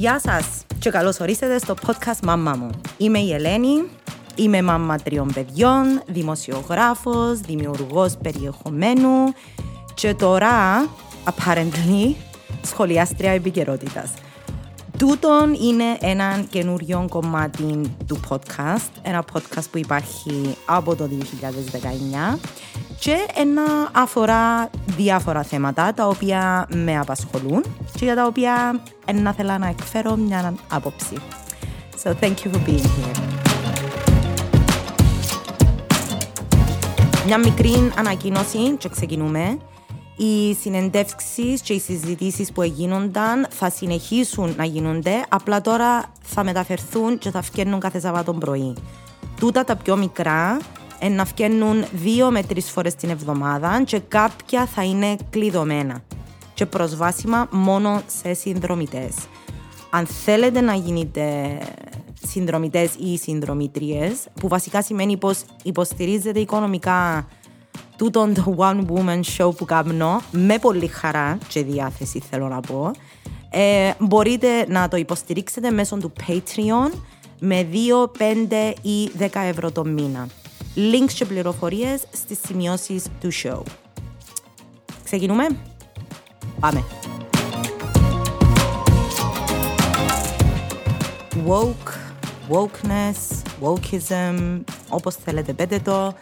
Γεια σας και καλώς ορίσατε στο podcast «Μάμμα μου». Είμαι η Ελένη, είμαι μάμμα τριών παιδιών, δημοσιογράφος, δημιουργός περιεχομένου και τώρα, apparently, σχολιάστρια επικαιρότητα. Τούτον είναι ένα καινούριο κομμάτι του podcast, ένα podcast που υπάρχει από το 2019 και ένα αφορά διάφορα θέματα τα οποία με απασχολούν και για τα οποία να θέλω να εκφέρω μια άποψη. So thank you for being here. Μια μικρή ανακοίνωση και ξεκινούμε. Οι συνεντεύξεις και οι συζητήσεις που έγινονταν θα συνεχίσουν να γίνονται, απλά τώρα θα μεταφερθούν και θα φτιάχνουν κάθε Σαββάτο πρωί. Τούτα τα πιο μικρά να φτιάχνουν δύο με τρεις φορές την εβδομάδα και κάποια θα είναι κλειδωμένα και προσβάσιμα μόνο σε συνδρομητές. Αν θέλετε να γίνετε συνδρομητές ή συνδρομητρίε, που βασικά σημαίνει πως υποστηρίζετε οικονομικά τούτον το One Woman Show που κάνω με πολύ χαρά και διάθεση θέλω να πω. Ε, μπορείτε να το υποστηρίξετε μέσω του Patreon με 2, 5 ή 10 ευρώ το μήνα. Links και πληροφορίες στις σημειώσεις του show. Ξεκινούμε. Πάμε. Woke, wokeness, wokeism, όπως θέλετε πέτε το.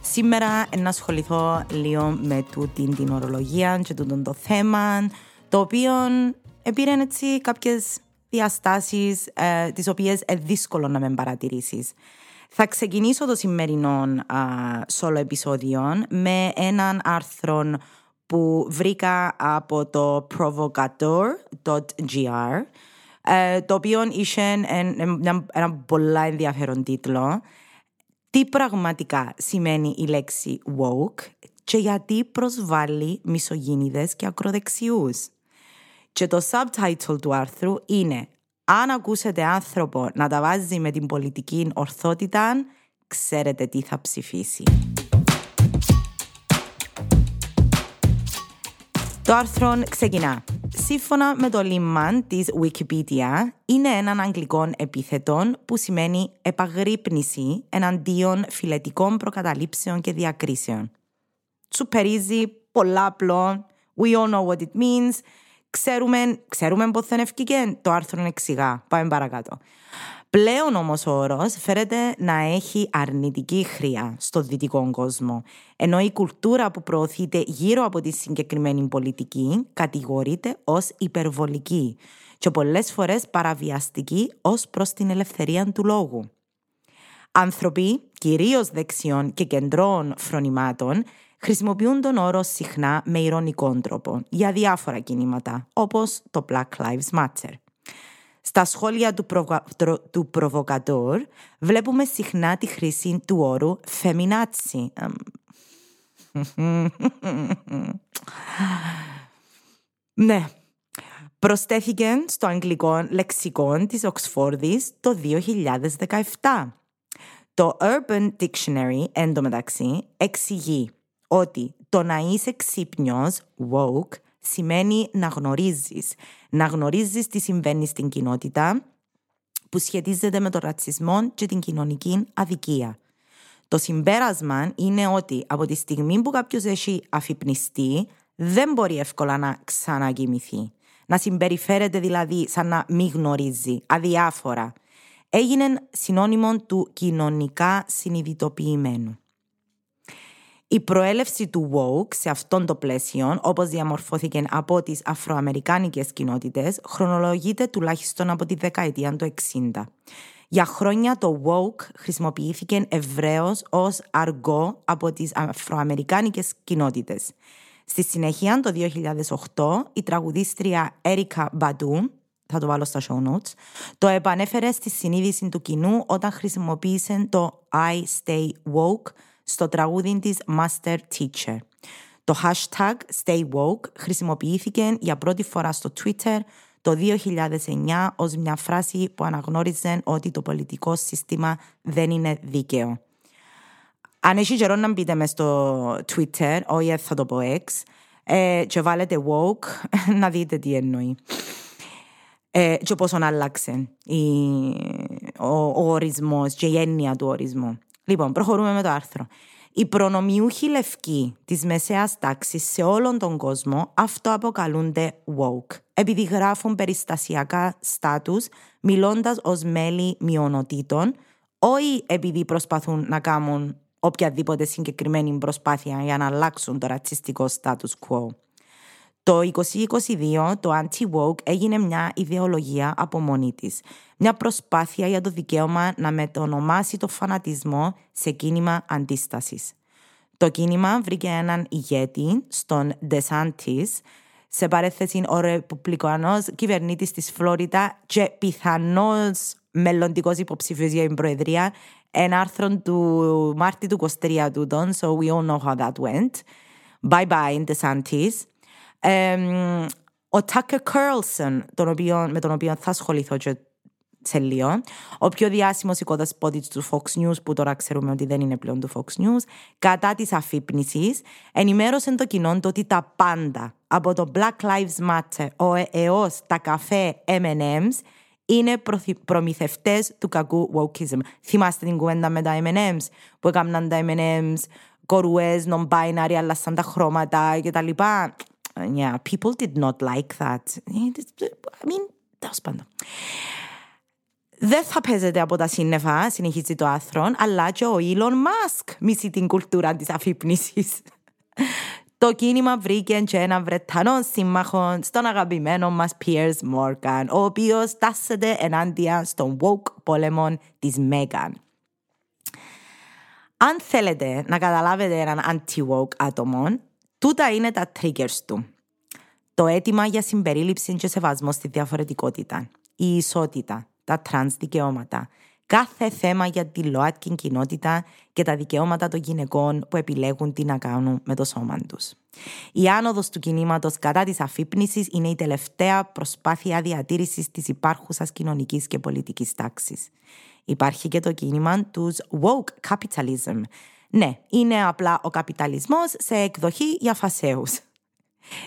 Σήμερα να ασχοληθώ λίγο με τούτη την ορολογία και τούτο το θέμα, το οποίο επήρε έτσι κάποιες διαστάσεις ε, τις οποίες είναι δύσκολο να με παρατηρήσεις. Θα ξεκινήσω το σημερινό solo επεισόδιο με έναν άρθρο που βρήκα από το provocateur.gr ε, το οποίο είχε ένα, ένα πολλά ενδιαφέρον τίτλο τι πραγματικά σημαίνει η λέξη woke και γιατί προσβάλλει μισογίνηδες και ακροδεξιούς. Και το subtitle του άρθρου είναι «Αν ακούσετε άνθρωπο να τα βάζει με την πολιτική ορθότητα, ξέρετε τι θα ψηφίσει». Το άρθρο ξεκινά. Σύμφωνα με το λίμαν της Wikipedia, είναι έναν αγγλικό επίθετο που σημαίνει επαγρύπνηση εναντίον φιλετικών προκαταλήψεων και διακρίσεων. Σου περίζει πολλά απλό, we all know what it means, ξέρουμε, ξέρουμε πώς θα ευκήκε, το άρθρο εξηγά. Πάμε παρακάτω. Πλέον όμως ο όρος φέρεται να έχει αρνητική χρειά στο δυτικό κόσμο, ενώ η κουλτούρα που προωθείται γύρω από τη συγκεκριμένη πολιτική κατηγορείται ως υπερβολική και πολλές φορές παραβιαστική ως προς την ελευθερία του λόγου. Άνθρωποι, κυρίως δεξιών και κεντρώων φρονημάτων, χρησιμοποιούν τον όρο συχνά με ηρωνικό τρόπο για διάφορα κινήματα, όπως το Black Lives Matter. Στα σχόλια του, προβο... του προβοκατόρ βλέπουμε συχνά τη χρήση του όρου «φεμινάτσι». ναι. Προστέθηκε στο αγγλικό λεξικό της Οξφόρδης το 2017. Το Urban Dictionary, εντωμεταξύ, εξηγεί ότι το να είσαι ξύπνιος, woke, σημαίνει να γνωρίζεις. Να γνωρίζεις τι συμβαίνει στην κοινότητα που σχετίζεται με τον ρατσισμό και την κοινωνική αδικία. Το συμπέρασμα είναι ότι από τη στιγμή που κάποιος έχει αφυπνιστεί, δεν μπορεί εύκολα να ξανακοιμηθεί. Να συμπεριφέρεται δηλαδή σαν να μην γνωρίζει, αδιάφορα. Έγινε συνώνυμο του κοινωνικά συνειδητοποιημένου. Η προέλευση του woke σε αυτόν το πλαίσιο, όπως διαμορφώθηκε από τις αφροαμερικάνικες κοινότητες, χρονολογείται τουλάχιστον από τη δεκαετία του 60. Για χρόνια το woke χρησιμοποιήθηκε ευρέως ως αργό από τις αφροαμερικάνικες κοινότητες. Στη συνέχεια, το 2008, η τραγουδίστρια Έρικα Μπαντού, θα το βάλω στα show notes, το επανέφερε στη συνείδηση του κοινού όταν χρησιμοποίησε το I stay woke στο τραγούδι της Master Teacher. Το hashtag Stay Woke χρησιμοποιήθηκε για πρώτη φορά στο Twitter το 2009 ως μια φράση που αναγνώριζε ότι το πολιτικό σύστημα δεν είναι δίκαιο. Αν έχει καιρό να μπείτε μες στο Twitter, όχι θα το πω X, ε, και βάλετε woke, να δείτε τι εννοεί. ε, και πόσο άλλαξε η, ο, ο ορισμός και η έννοια του ορισμού. Λοιπόν, προχωρούμε με το άρθρο. Οι προνομιούχοι λευκοί της μεσαίας τάξης σε όλον τον κόσμο αυτοαποκαλούνται woke, επειδή γράφουν περιστασιακά στάτους μιλώντας ως μέλη μειονοτήτων, όχι επειδή προσπαθούν να κάνουν οποιαδήποτε συγκεκριμένη προσπάθεια για να αλλάξουν το ρατσιστικό status quo. Το 2022 το anti-woke έγινε μια ιδεολογία από μόνη της. Μια προσπάθεια για το δικαίωμα να μετονομάσει το φανατισμό σε κίνημα αντίστασης. Το κίνημα βρήκε έναν ηγέτη, στον DeSantis, σε παρέθεση ο ρεπουμπλικανός κυβερνήτης της Φλόριτα και πιθανός μελλοντικός υποψήφιος για την Προεδρία, ένα άρθρο του Μάρτη του 23 τούτον, so we all know how that went. Bye bye, DeSantis ο Tucker Carlson, τον οποίο, με τον οποίο θα ασχοληθώ και σε λίγο, ο πιο διάσημος οικοδεσπότης του Fox News, που τώρα ξέρουμε ότι δεν είναι πλέον του Fox News, κατά της αφύπνισης, ενημέρωσε το κοινό του ότι τα πάντα, από το Black Lives Matter έως τα καφέ M&M's, είναι προμηθευτές του κακού wokeism. Θυμάστε την κουβέντα με τα M&M's που έκαναν τα M&M's κορουές, non-binary, αλλά σαν τα χρώματα κτλ yeah, people did not like that. I mean, τέλος πάντων. Δεν θα παίζεται από τα σύννεφα, συνεχίζει το άθρο, αλλά και ο Elon Musk μισεί την κουλτούρα της αφύπνισης. Το κίνημα βρήκε και ένα Βρετανό σύμμαχο στον αγαπημένο μας Piers Morgan, ο οποίος τάσσεται ενάντια στον woke πόλεμο της Megan. Αν θέλετε να καταλάβετε έναν anti-woke άτομο, Τούτα είναι τα triggers του. Το αίτημα για συμπερίληψη και σεβασμό στη διαφορετικότητα, η ισότητα, τα τρανς δικαιώματα, κάθε θέμα για τη ΛΟΑΤΚΙ κοινότητα και τα δικαιώματα των γυναικών που επιλέγουν τι να κάνουν με το σώμα τους. Η άνοδος του κινήματος κατά της αφύπνισης είναι η τελευταία προσπάθεια διατήρησης της υπάρχουσας κοινωνικής και πολιτικής τάξης. Υπάρχει και το κίνημα του woke capitalism, ναι, είναι απλά ο καπιταλισμός σε εκδοχή για φασαίους.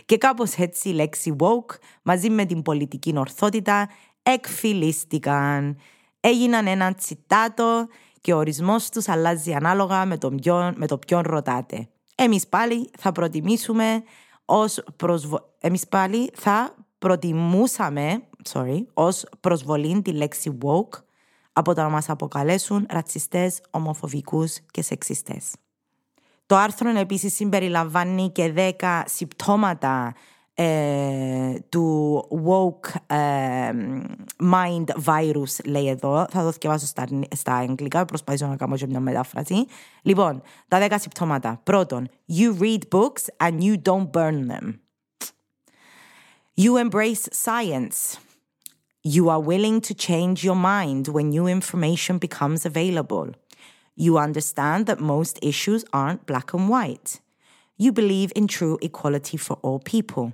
Και κάπως έτσι η λέξη woke μαζί με την πολιτική ορθότητα εκφυλίστηκαν. Έγιναν ένα τσιτάτο και ο ορισμός τους αλλάζει ανάλογα με, τον ποιον, με το ποιον ρωτάτε. Εμείς πάλι θα προτιμήσουμε ως προσβο... Εμείς πάλι θα προτιμούσαμε sorry, ως προσβολή τη λέξη woke από το να μας αποκαλέσουν ρατσιστές, ομοφοβικούς και σεξιστές. Το άρθρο επίσης συμπεριλαμβάνει και 10 συμπτώματα ε, του woke ε, mind virus, λέει εδώ. Θα το διαβάσω στα, στα αγγλικά, προσπαθήσω να κάνω και μια μετάφραση. Λοιπόν, τα 10 συμπτώματα. Πρώτον, you read books and you don't burn them. You embrace science. You are willing to change your mind when new information becomes available. You understand that most issues aren't black and white. You believe in true equality for all people.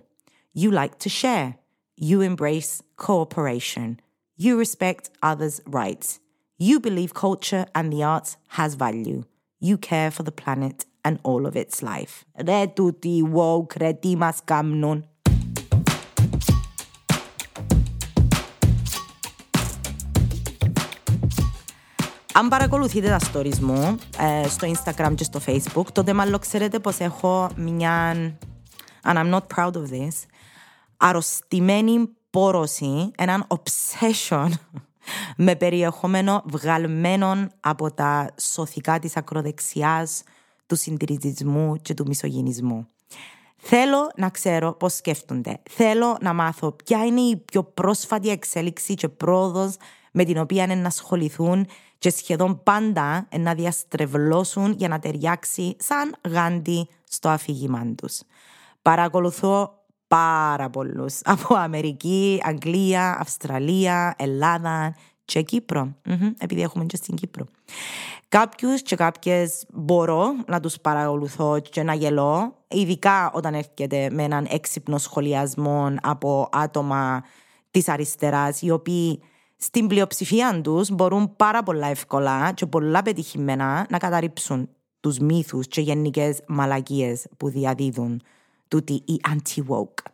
You like to share. You embrace cooperation. You respect others' rights. You believe culture and the arts has value. You care for the planet and all of its life. Re tutti woke re mas kamnon. Αν παρακολουθείτε τα stories μου ε, στο Instagram και στο Facebook, τότε μάλλον ξέρετε πως έχω μια, and I'm not proud of this, αρρωστημένη πόρωση, έναν obsession με περιεχόμενο βγαλμένο από τα σωθικά της ακροδεξιάς, του συντηρητισμού και του μισογενισμού. Θέλω να ξέρω πώς σκέφτονται. Θέλω να μάθω ποια είναι η πιο πρόσφατη εξέλιξη και πρόοδος με την οποία είναι να ασχοληθούν και σχεδόν πάντα να διαστρεβλώσουν για να ταιριάξει σαν γάντι στο αφήγημά τους. Παρακολουθώ πάρα πολλούς από Αμερική, Αγγλία, Αυστραλία, Ελλάδα και κυπρο επειδή έχουμε και στην Κύπρο. Κάποιους και κάποιες μπορώ να τους παρακολουθώ και να γελώ, ειδικά όταν έρχεται με έναν έξυπνο σχολιασμό από άτομα της αριστεράς, οι οποίοι στην πλειοψηφία τους μπορούν πάρα πολλά εύκολα και πολλά πετυχημένα να καταρρύψουν τους μύθους και γενικές μαλακίες που διαδίδουν τούτη η anti-woke.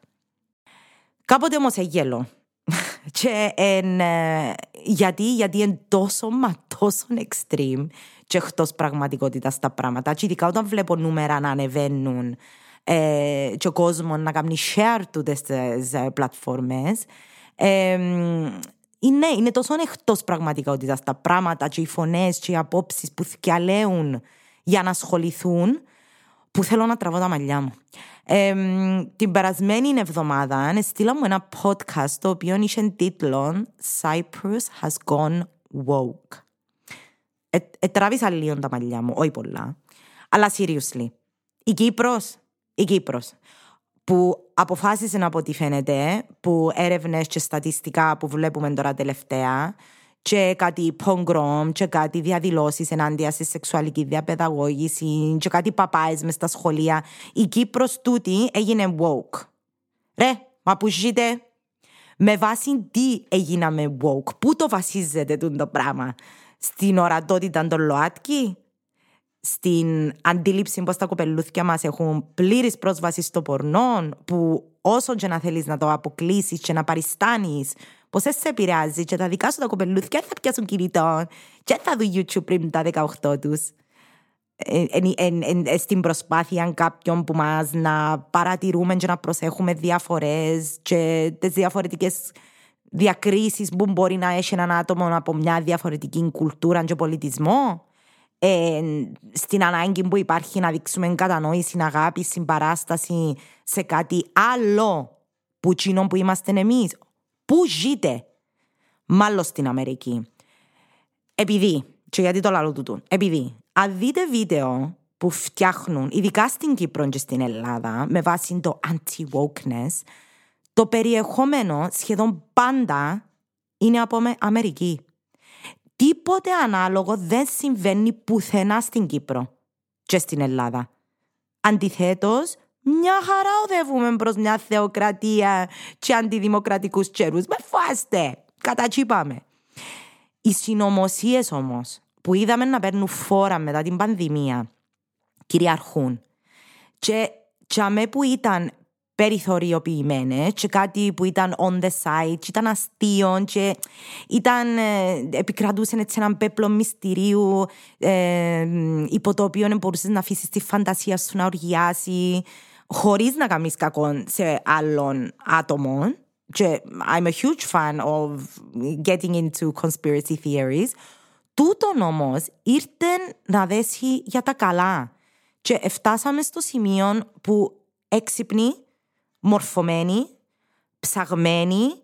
Κάποτε όμως έγελο και εν, ε, γιατί, γιατί είναι τόσο μα τόσο extreme και εκτός πραγματικότητας τα πράγματα. Και ειδικά όταν βλέπω νούμερα να ανεβαίνουν ε, και ο κόσμος να κάνει share του τις πλατφόρμες. Ε, είναι, είναι τόσο εκτό πραγματικότητα τα πράγματα και οι φωνές και οι απόψεις που θυκιαλέουν για να ασχοληθούν που θέλω να τραβώ τα μαλλιά μου. Ε, την περασμένη εβδομάδα στείλα μου ένα podcast το οποίο είχε τίτλο Cyprus has gone woke. Ε, ε, τράβησα λίγο τα μαλλιά μου, όχι πολλά. Αλλά seriously. Η Κύπρος, η Κύπρος που αποφάσισε από ό,τι φαίνεται, που έρευνες και στατιστικά που βλέπουμε τώρα τελευταία, και κάτι πογκρόμ και κάτι διαδηλώσεις ενάντια στη σεξουαλική διαπαιδαγώγηση και κάτι παπάες μες στα σχολεία. Η Κύπρος τούτη έγινε woke. Ρε, μα που ζείτε, με βάση τι έγιναμε woke, πού το βασίζεται το πράγμα, στην ορατότητα των ΛΟΑΤΚΙ, στην αντίληψη πως τα κοπελούθια μας έχουν πλήρης πρόσβαση στο πορνό, που όσο και να θέλεις να το αποκλείσεις και να παριστάνεις Πώ σε επηρεάζει και τα δικά σου τα κοπελούθια θα πιάσουν κινητό και θα δουν YouTube πριν τα 18 τους. Στην προσπάθεια κάποιον που μας να παρατηρούμε και να προσέχουμε διαφορές και τις διαφορετικές διακρίσεις που μπορεί να έχει έναν άτομο από μια διαφορετική κουλτούρα και πολιτισμό. Ε, στην ανάγκη που υπάρχει να δείξουμε κατανόηση, αγάπη, συμπαράσταση σε κάτι άλλο που τσίνο που είμαστε εμείς. Πού ζείτε, μάλλον στην Αμερική. Επειδή, και γιατί το λαλό του επειδή αν δείτε βίντεο που φτιάχνουν, ειδικά στην Κύπρο και στην Ελλάδα, με βάση το anti-wokeness, το περιεχόμενο σχεδόν πάντα είναι από Αμερική. Τίποτε ανάλογο δεν συμβαίνει πουθενά στην Κύπρο και στην Ελλάδα. Αντιθέτως, μια χαρά οδεύουμε προς μια θεοκρατία και αντιδημοκρατικούς τσέρους. Με φάστε! Κατατσίπαμε. Οι συνωμοσίες όμως που είδαμε να παίρνουν φόρα μετά την πανδημία κυριαρχούν. Και τσαμέ που ήταν περιθωριοποιημένες και κάτι που ήταν on the side και ήταν αστείο και ήταν, ε, επικρατούσε έτσι έναν πέπλο μυστηρίου ε, υπό το οποίο μπορούσες να αφήσεις τη φαντασία σου να οργιάσει χωρίς να κάνεις κακό σε άλλον άτομο. Και I'm a huge fan of getting into conspiracy theories. Τούτον όμως ήρθε να δέσει για τα καλά. Και φτάσαμε στο σημείο που έξυπνοι, μορφωμένοι, ψαγμένοι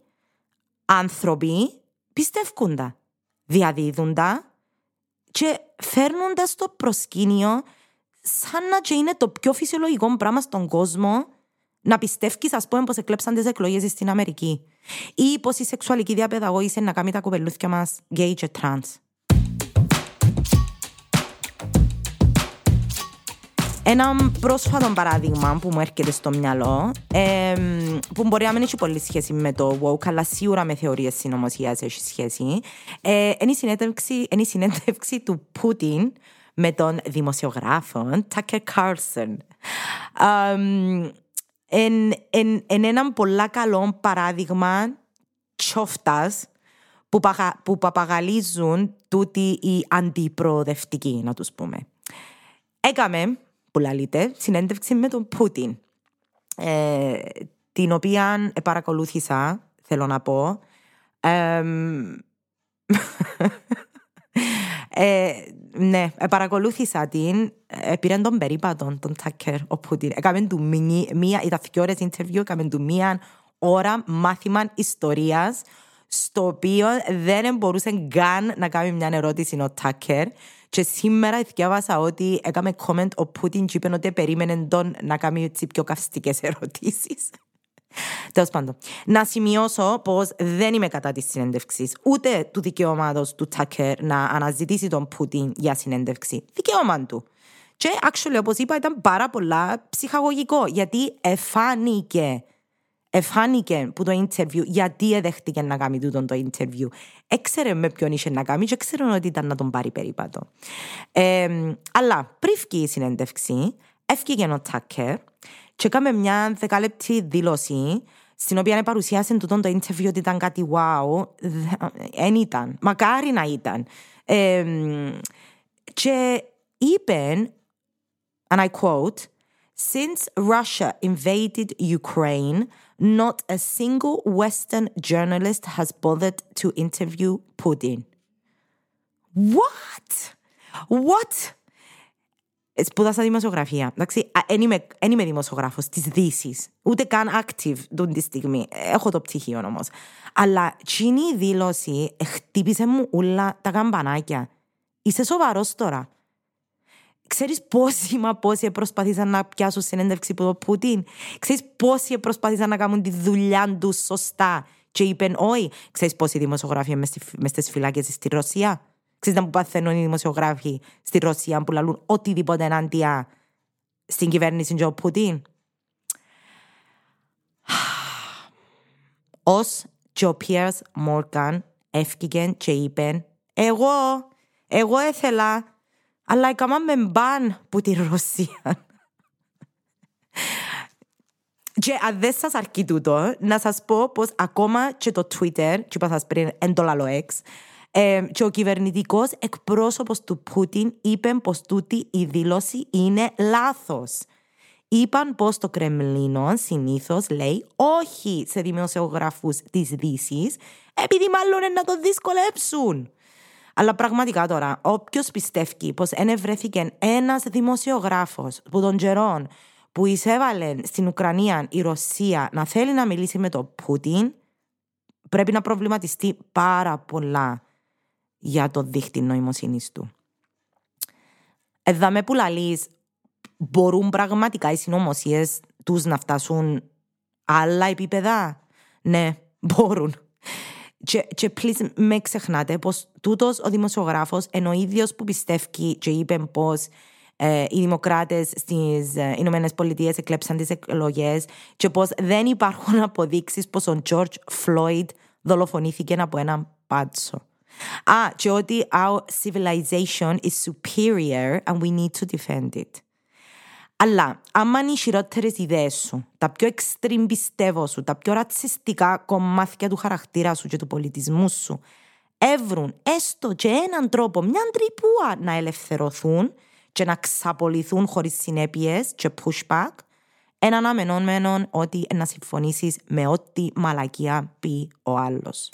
άνθρωποι πιστεύκουν τα, διαδίδουν τα και φέρνουν τα στο προσκήνιο σαν να και είναι το πιο φυσιολογικό πράγμα στον κόσμο να πιστεύει, ας πούμε, πως εκλέψαν τις εκλογές στην Αμερική. Ή πως η σεξουαλική διαπαιδαγώγηση να κάνει τα κοπελούθια μας γκέι και τρανς. Ένα πρόσφατο παράδειγμα που μου έρχεται στο μυαλό, ε, που μπορεί να μην έχει πολύ σχέση με το woke, αλλά σίγουρα με θεωρίες συνωμοσίας έχει σχέση, ε, είναι, η συνέντευξη, είναι η συνέντευξη του Πούτιν με τον δημοσιογράφο Tucker Carlson. Εν έναν πολλά καλό παράδειγμα τσόφτας που, παγα, που παπαγαλίζουν τούτοι οι αντιπροοδευτικοί, να τους πούμε. Έκαμε, που λαλείτε, συνέντευξη με τον Πούτιν, ε, την οποία παρακολούθησα, θέλω να πω. Ε, ε, ναι, ε, παρακολούθησα την. Ε, πήραν τον περίπατο, τον Τάκερ, ο Πούτιν. Έκαμε του μία, ήταν δύο ώρες interview, έκαμε του μία ώρα μάθημα ιστορίας, στο οποίο δεν μπορούσε καν να κάνει μια ερώτηση ο Τάκερ. Και σήμερα διάβασα ότι έκαμε comment ο Πούτιν και είπε ότι περίμενε τον να κάνει έτσι πιο καυστικές ερωτήσεις. Τέλος πάντων, να σημειώσω πως δεν είμαι κατά της συνέντευξης ούτε του δικαιώματος του Τάκερ να αναζητήσει τον Πούτιν για συνέντευξη. Δικαίωμα του. Και actually, όπως είπα, ήταν πάρα πολλά ψυχαγωγικό γιατί εφάνηκε. Εφάνηκε που το interview, γιατί εδέχτηκε να κάνει τούτο το interview. Έξερε με ποιον είχε να κάνει και έξερε ότι ήταν να τον πάρει περίπατο. Ε, αλλά πριν βγει η συνέντευξη, έφυγε ο Τάκερ και έκαμε μια δεκάλεπτη δήλωση στην οποία παρουσίασε τούτο το interview ότι ήταν κάτι wow, δεν ήταν. Μακάρι να ήταν. Ε, και είπε, and I quote, Since Russia invaded Ukraine, not a single Western journalist has bothered to interview Putin. What? What? Σπούδασα δημοσιογραφία. Εντάξει, δεν είμαι, είμαι δημοσιογράφος της Δύσης. Ούτε καν active τον τη στιγμή. Έχω το πτυχίο όμως. Αλλά τσίνη η δήλωση χτύπησε μου όλα τα καμπανάκια. Είσαι σοβαρός τώρα. Ξέρεις πόσοι μα πόσοι προσπαθήσαν να πιάσουν συνέντευξη από τον Πούτιν; Ξέρεις πόσοι προσπαθήσαν να κάνουν τη δουλειά τους σωστά; Και είπαν όχι. Ξέρεις πόσοι δημοσιογράφοι μες στις φυλάκες στη Ρωσία; Ξέρεις να μου παθαίνουν οι δημοσιογράφοι στη Ρωσία που λαλούν οτιδήποτε ενάντια στην κυβέρνηση του Πούτιν; Ως και ο Πιέρς Μόρκαν έφυγε και είπε εγώ, εγώ έθελα αλλά έκαναμε μπαν που τη Ρωσία. Και αν δεν σας αρκεί τούτο, να σας πω πως ακόμα και το Twitter, και είπα σας πριν, εν το λαλό εξ, ε, και ο κυβερνητικός εκπρόσωπος του Πούτιν είπε πως τούτη η δήλωση είναι λάθος. Είπαν πως το Κρεμλίνο συνήθως λέει όχι σε δημοσιογράφους της Δύσης, επειδή μάλλον να το δυσκολέψουν. Αλλά πραγματικά τώρα, όποιος πιστεύει πως ενευρέθηκε ένας δημοσιογράφος που των καιρών που εισέβαλε στην Ουκρανία η Ρωσία να θέλει να μιλήσει με τον Πούτιν, πρέπει να προβληματιστεί πάρα πολλά για το δίχτυ νοημοσύνης του. Εδάμε που λαλείς, μπορούν πραγματικά οι συνωμοσίες τους να φτάσουν άλλα επίπεδα; Ναι, μπορούν. Και, και please με ξεχνάτε πως τούτος ο δημοσιογράφος ενώ ο ίδιος που πιστεύει και είπε πως ε, οι δημοκράτες στις ε, Ηνωμένες Πολιτείες εκλέψαν τις εκλογές και πως δεν υπάρχουν αποδείξεις πως ο George Floyd δολοφονήθηκε από έναν πάτσο. Α, και ότι our civilization is superior and we need to defend it. Αλλά, άμα είναι οι χειρότερες ιδέες σου, τα πιο extreme πιστεύω σου, τα πιο ρατσιστικά κομμάτια του χαρακτήρα σου και του πολιτισμού σου, έβρουν έστω και έναν τρόπο, μια τρυπούα να ελευθερωθούν και να ξαπολυθούν χωρίς συνέπειες και pushback, ένα αναμενόμενο ότι να συμφωνήσεις με ό,τι μαλακία πει ο άλλος.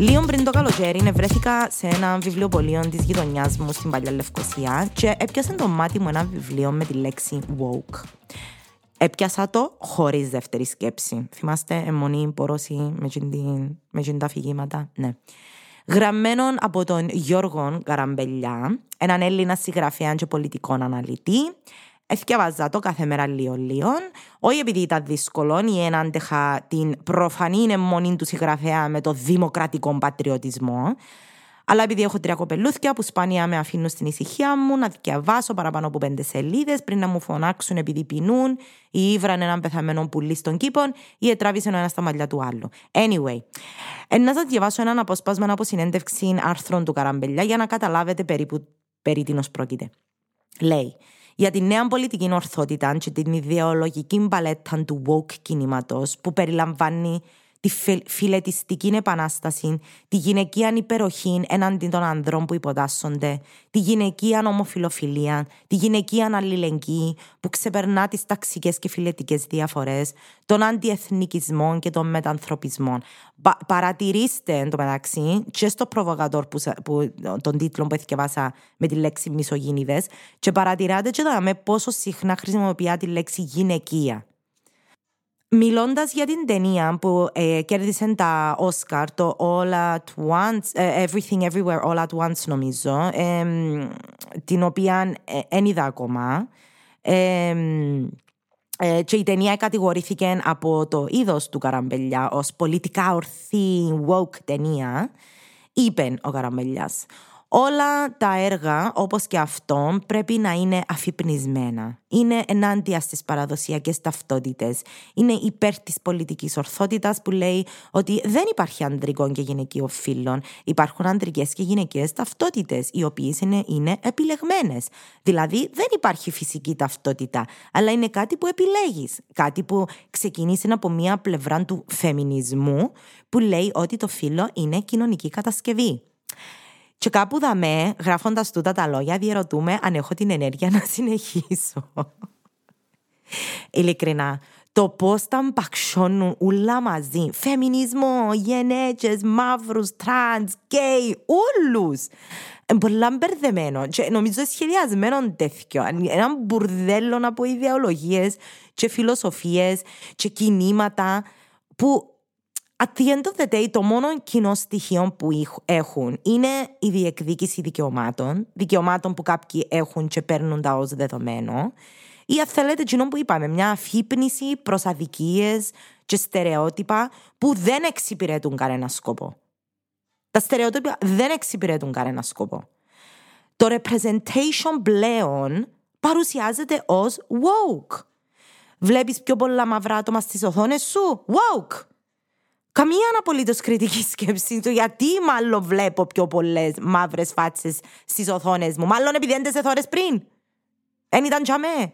Λίγο πριν το καλοκαίρι βρέθηκα σε ένα βιβλιοπωλείο της γειτονιάς μου στην Παλιά Λευκοσία και έπιασε το μάτι μου ένα βιβλίο με τη λέξη woke. Έπιασα το χωρίς δεύτερη σκέψη. Θυμάστε, αιμονή, πόροση με την τα αφηγήματα; Ναι. Γραμμένο από τον Γιώργο Καραμπελιά, έναν Έλληνα συγγραφέα και πολιτικό αναλυτή, Εθιαβάζα το κάθε μέρα λίγο λίγο, όχι επειδή ήταν δύσκολο ή εν άντεχα την προφανή αιμονή του συγγραφέα με το δημοκρατικό πατριωτισμό, αλλά επειδή έχω τρία κοπελούθια που σπάνια με αφήνουν στην ησυχία μου να διαβάσω παραπάνω από πέντε σελίδες πριν να μου φωνάξουν επειδή πεινούν ή ήβραν έναν πεθαμένο πουλί στον κήπο ή ετράβησαν ένας στα μαλλιά του άλλου. Anyway, να σας διαβάσω έναν αποσπάσμα από συνέντευξη άρθρων του Καραμπελιά για να καταλάβετε περίπου περί τίνος πρόκειται. Λέει, για τη νέα πολιτική ορθότητα και την ιδεολογική μπαλέτα του woke κινήματος που περιλαμβάνει τη φιλετιστική επανάσταση, τη γυναικεία υπεροχή εναντί των ανδρών που υποτάσσονται, τη γυναικεία ομοφιλοφιλία, τη γυναικεία αλληλεγγύη που ξεπερνά τις ταξικές και φιλετικές διαφορές, τον αντιεθνικισμό και τον μετανθρωπισμό. Πα, παρατηρήστε εν τω μεταξύ και στο προβοκατόρ που, που, τον τίτλο που έθιεβάσα με τη λέξη μισογίνηδε, και παρατηράτε και με πόσο συχνά χρησιμοποιεί τη λέξη γυναικεία. Μιλώντας για την ταινία που ε, κέρδισε τα Όσκαρ, το All at Once, ε, Everything Everywhere All at Once νομίζω, ε, την οποία δεν είδα ακόμα. και η ταινία κατηγορήθηκε από το είδος του Καραμπελιά ως πολιτικά ορθή woke ταινία. Είπε ο Καραμπελιάς Όλα τα έργα, όπως και αυτό, πρέπει να είναι αφυπνισμένα. Είναι ενάντια στις παραδοσιακές ταυτότητες. Είναι υπέρ της πολιτικής ορθότητας που λέει ότι δεν υπάρχει ανδρικό και γυναικείο φύλλο. Υπάρχουν ανδρικές και γυναικείες ταυτότητες, οι οποίες είναι, είναι επιλεγμένες. Δηλαδή δεν υπάρχει φυσική ταυτότητα, αλλά είναι κάτι που επιλέγεις. Κάτι που ξεκίνησε από μία πλευρά του φεμινισμού που λέει ότι το φύλο είναι κοινωνική κατασκευή. Και κάπου δαμέ, γράφοντας τούτα τα λόγια, διερωτούμαι αν έχω την ενέργεια να συνεχίσω. Ειλικρινά, το πώς τα μπαξώνουν όλα μαζί. Φεμινισμό, γεναίτζες, μαύρους, τρανς, γκέι, όλους. Πολλά μπερδεμένο. Και νομίζω σχεδιασμένο τέτοιο. Ένα μπουρδέλο από ιδεολογίες και φιλοσοφίες και κινήματα που At the end of the day, το μόνο κοινό στοιχείο που έχουν είναι η διεκδίκηση δικαιωμάτων, δικαιωμάτων που κάποιοι έχουν και παίρνουν τα ως δεδομένο, ή αν θέλετε, εκείνο που είπαμε, μια αφύπνιση προς αδικίες και στερεότυπα που δεν εξυπηρετούν κανένα σκοπό. Τα στερεότυπα δεν εξυπηρετούν κανένα σκοπό. Το representation πλέον παρουσιάζεται ως woke. Βλέπεις πιο πολλά μαυρά άτομα στις οθόνες σου, woke. Καμία απολύτω κριτική σκέψη του γιατί μάλλον βλέπω πιο πολλές μαύρες φάτσες στις οθόνες μου. Μάλλον επειδή έντεσε ώρε πριν. Δεν ήταν τζαμέ.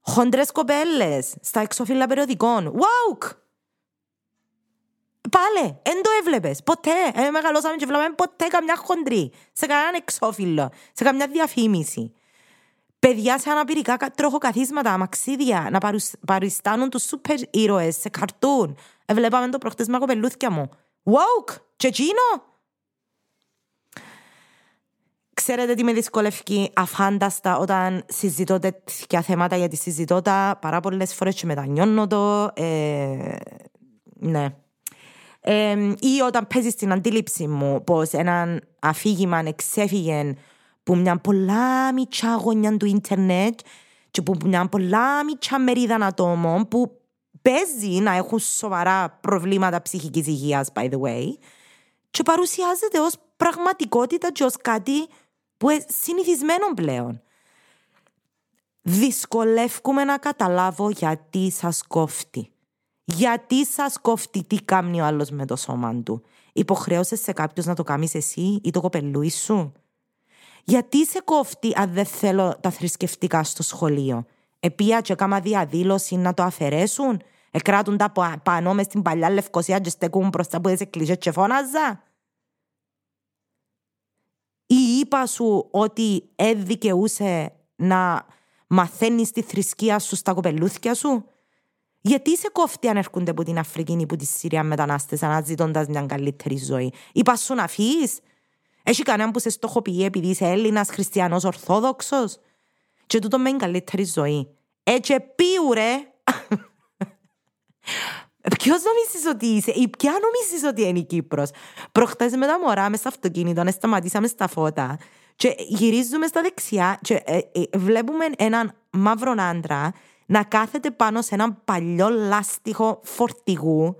Χοντρές κοπέλες στα εξώφυλλα περιοδικών. Wow! Πάλε, δεν το έβλεπες. Ποτέ. Ε, μεγαλώσαμε και βλέπαμε ποτέ καμιά χοντρή. Σε κανέναν εξώφυλλο. Σε καμιά διαφήμιση. Παιδιά σε αναπηρικά τροχοκαθίσματα, αμαξίδια, να παριστάνουν τους σούπερ ήρωες σε καρτούν. Εβλέπαμε το προχτές με κοπελούθια μου. Woke! Και εκείνο! Ξέρετε τι με δυσκολεύει αφάνταστα όταν συζητώ τέτοια θέματα γιατί συζητώ τα πάρα πολλές φορές και μετανιώνω το. Ε, ναι. Ε, ή όταν παίζεις στην αντίληψη μου πως ένα αφήγημα εξέφυγε που μια πολλά μητσά γωνιά του ίντερνετ και που μια πολλά μητσά μερίδα ατόμων που παίζει να έχουν σοβαρά προβλήματα ψυχικής υγείας, by the way, και παρουσιάζεται ως πραγματικότητα και ως κάτι που είναι συνηθισμένο πλέον. Δυσκολεύκουμε να καταλάβω γιατί σας κόφτει. Γιατί σας κόφτει τι κάνει ο άλλος με το σώμα του. Υποχρέωσες σε κάποιος να το κάνεις εσύ ή το κοπελούι σου; Γιατί σε κόφτει αν δεν θέλω τα θρησκευτικά στο σχολείο; Επία και κάμα διαδήλωση να το αφαιρέσουν; Εκράτουν τα πάνω μες στην παλιά Λευκοσία και στεκούν μπροστά από τις εκκλησίες και φώναζα; Ή είπα σου ότι έδικαιούσε να μαθαίνεις τη θρησκεία σου στα κοπελούθια σου; Γιατί σε κόφτει αν έρχονται από την Αφρική ή από τη Συρία μετανάστες αναζητώντας μια καλύτερη ζωή; Είπα σου να φύγεις; Έχει κανέναν που σε στοχοποιεί επειδή είσαι Έλληνας, χριστιανός, ορθόδοξος; Και τούτο με καλύτερη ζωή. Έτσι πίουρε. Ποιος νομίζεις ότι είσαι, ή ποια νομίζεις ότι είναι η Κύπρος; Προχτές με τα μωρά μες στο αυτοκίνητο, να σταματήσαμε στα φώτα και γυρίζουμε στα δεξιά και ε, ε, βλέπουμε έναν μαύρο άντρα να κάθεται πάνω σε έναν παλιό λάστιχο φορτηγού.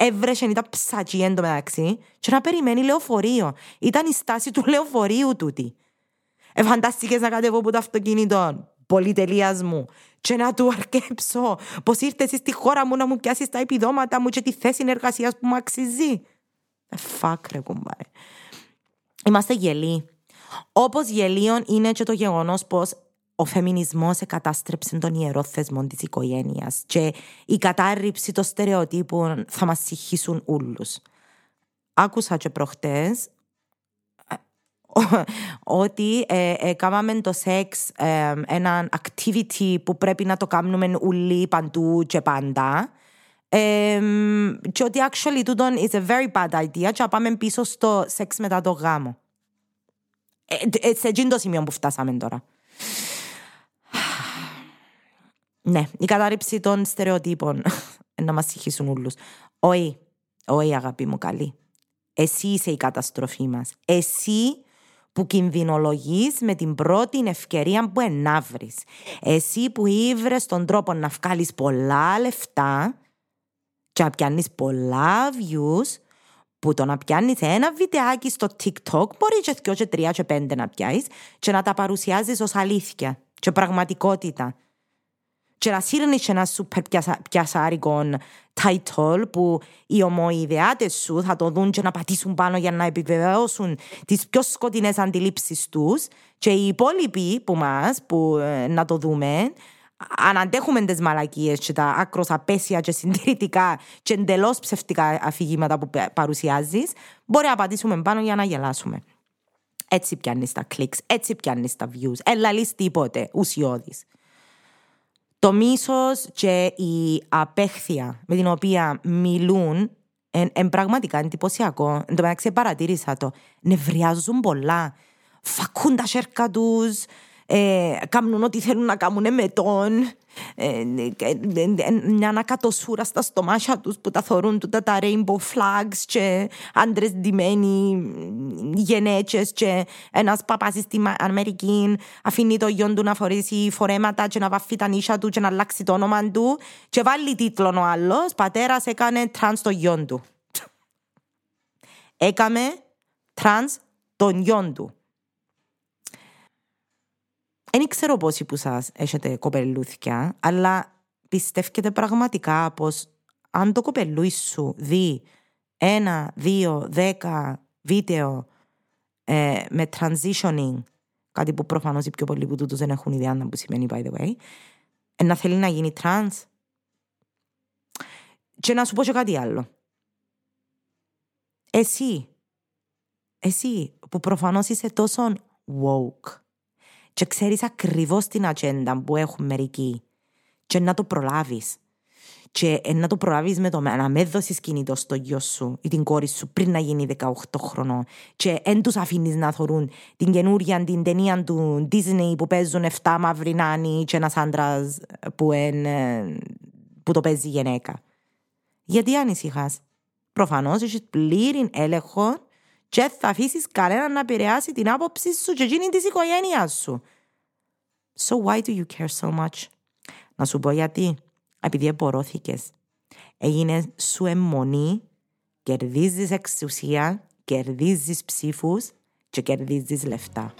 Έβρεσε ήταν ψατζή εντωμεταξύ και να περιμένει λεωφορείο. Ήταν η στάση του λεωφορείου τούτη. Εφαντάστηκε να κατεβώ από το αυτοκίνητο πολυτελείας μου και να του αρκέψω πως ήρθε στη χώρα μου να μου πιάσει τα επιδόματα μου και τη θέση εργασία που μου αξίζει. Φακ ρε κουμπάρε. Είμαστε γελοί. Όπως γελίων είναι και το γεγονός πως ο φεμινισμός εκατάστρεψε τον ιερό θεσμό της οικογένειας και η κατάρριψη των στερεοτύπων θα μας συγχύσουν όλους. Άκουσα και προχτές ότι ε, ε, κάναμε το σεξ ε, ένα activity που πρέπει να το κάνουμε όλοι παντού και πάντα. Ε, και ότι actually τούτο is a very bad idea και πάμε πίσω στο σεξ μετά το γάμο. Ε, ε, σε εκείνο το σημείο που φτάσαμε τώρα. Ναι, η κατάρριψη των στερεοτύπων να μας συγχύσουν όλους. Όχι, όχι αγάπη μου καλή. Εσύ είσαι η καταστροφή μας. Εσύ που κινδυνολογείς με την πρώτη ευκαιρία που ενάβρεις. Εσύ που ήβρες τον τρόπο να βγάλεις πολλά λεφτά και να πιάνεις πολλά views, που το να πιάνεις ένα βιντεάκι στο TikTok μπορεί και δυο και τρία και πέντε να πιάσεις και να τα παρουσιάζεις ως αλήθεια και πραγματικότητα. Και να σύρνει ένας σούπερ πιασάρικο title που οι ομοειδεάτες σου θα το δουν και να πατήσουν πάνω για να επιβεβαιώσουν τις πιο σκοτεινές αντιλήψεις τους και οι υπόλοιποι που μας, που ε, να το δούμε, αν αντέχουμε τις μαλακίες και τα άκρος απέσια και συντηρητικά και εντελώς ψευτικά αφηγήματα που παρουσιάζεις, μπορεί να πατήσουμε πάνω για να γελάσουμε. Έτσι πιάνεις τα clicks, έτσι πιάνεις τα views. Έλα λύσει τίποτε, ουσιώδης. Το μίσος και η απέχθεια με την οποία μιλούν είναι πραγματικά εντυπωσιακό. Εν τω μεταξύ παρατήρησα το. Νευριάζουν πολλά. Φακκούν τα σιέρκα τους, ε, κάνουν ό,τι θέλουν να κάνουν με τον. Ε, μια ανακατοσούρα στα στομάχια τους που τα θωρούν τούτα τα rainbow flags και άντρες ντυμένοι γεναίτζες και ένας παπάς στην Αμερική αφήνει το γιον του να φορέσει φορέματα και να βαφεί τα νύσια του και να αλλάξει το όνομα του και βάλει τίτλο ο άλλος πατέρας έκανε τρανς το γιον του έκαμε τρανς τον γιον του δεν ξέρω πόσοι που σας έχετε κοπελούθια, αλλά πιστεύετε πραγματικά πως αν το κοπελούι σου δει ένα, δύο, δέκα βίντεο ε, με transitioning, κάτι που προφανώς οι πιο πολλοί που τούτους δεν έχουν ιδέα που σημαίνει by the way, ε, να θέλει να γίνει trans. Και να σου πω και κάτι άλλο. Εσύ, εσύ που προφανώς είσαι τόσο woke, και ξέρεις ακριβώς την ατζέντα που έχουν μερικοί και να το προλάβεις. Και να το προλάβεις με το να με δώσεις κινητό στο γιο σου ή την κόρη σου πριν να γίνει 18 χρονών και δεν τους αφήνεις να θωρούν την καινούρια την ταινία του Disney που παίζουν 7 μαύροι νάνοι και ένας άντρας που, που το παίζει γυναίκα. Γιατί ανησυχάς; Προφανώς έχεις πλήρη έλεγχο και θα αφήσεις κανέναν να επηρεάσει την άποψη σου και εκείνη της οικογένειας σου. So why do you care so much? Να σου πω γιατί. Επειδή επορώθηκες. Έγινε σου αιμονή, κερδίζεις εξουσία, κερδίζεις ψήφους και κερδίζεις λεφτά.